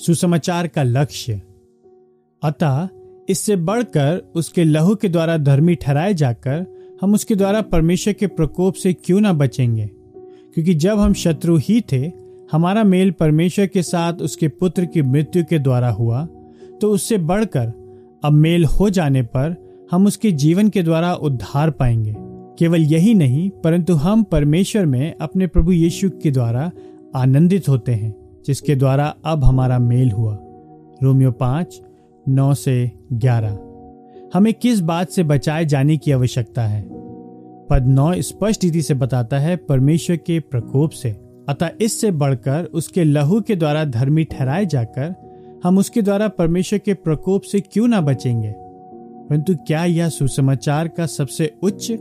सुसमाचार का लक्ष्य। अतः इससे बढ़कर उसके लहू के द्वारा धर्मी ठहराए जाकर हम उसके द्वारा परमेश्वर के प्रकोप से क्यों ना बचेंगे? क्योंकि जब हम शत्रु ही थे, हमारा मेल परमेश्वर के साथ उसके पुत्र की मृत्यु के द्वारा हुआ तो उससे बढ़कर अब मेल हो जाने पर हम उसके जीवन के द्वारा उद्धार पाएँगे। केवल यही नहीं, परंतु हम परमेश्वर में अपने प्रभु यीशु के द्वारा आनंदित होते हैं। जिसके द्वारा अब हमारा मेल हुआ। रोमियो पाँच, नौ से ग्यारह। हमें किस बात से बचाए जाने की आवश्यकता है? पद नौ स्पष्ट रीति से बताता है परमेश्वर के प्रकोप से। अतः इससे बढ़कर उसके लहू के द्वारा धर्मी ठहराए जाकर हम उसके द्वारा परमेश्वर के प्रकोप से क्यों ना बचेंगे? परंतु क्या यह सुसमाचार का सबसे उच्च,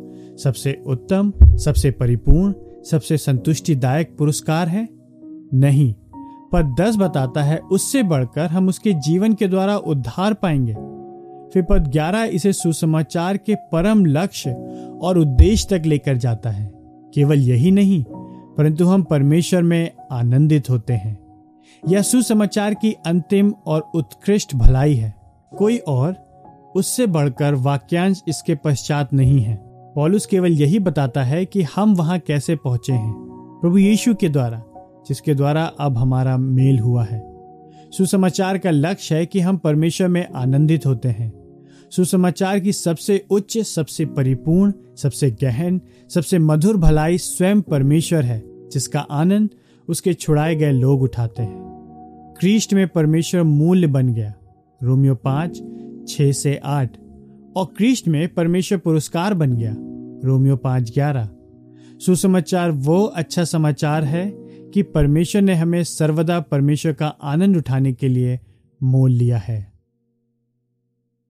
सबसे उत्तम, सबसे परिपूर्ण, सबसे संतुष्टिदायक पुरस्कार है? नहीं। पद दस बताता है, उससे बढ़कर हम उसके जीवन के द्वारा उद्धार पाएँगे। फिर पद ग्यारह इसे सुसमाचार के परम लक्ष्य और उद्देश्य तक लेकर जाता है। केवल यही नहीं, परंतु हम परमेश्वर में आनंदित होते हैं। यह सुसमाचार की अंतिम और उत्कृष्ट भलाई है। कोई और उससे बढ़कर वाक्यांश इसके पश्चात नहीं है। पॉलुस केवल यही बताता है कि हम वहाँ कैसे पहुँचे हैं। प्रभु यीशु के द्वारा जिसके द्वारा अब हमारा मेल हुआ है। सुसमाचार का लक्ष्य है कि हम परमेश्वर में आनंदित होते हैं। सुसमाचार की सबसे उच्च, सबसे परिपूर्ण, सबसे गहन, सबसे मधुर भलाई स्वयं परमेश्वर है, जिसका आनंद उसके छुड़ाए गए लोग उठाते हैं। क्रिस्ट में परमेश्वर मूल्य बन गया, रोमियो पाँच छ से आठ। और क्रिस्ट में परमेश्वर पुरस्कार बन गया, रोमियो पाँच ग्यारह। सुसमाचार वो अच्छा समाचार है कि परमेश्वर ने हमें सर्वदा परमेश्वर का आनंद उठाने के लिए मोल लिया है।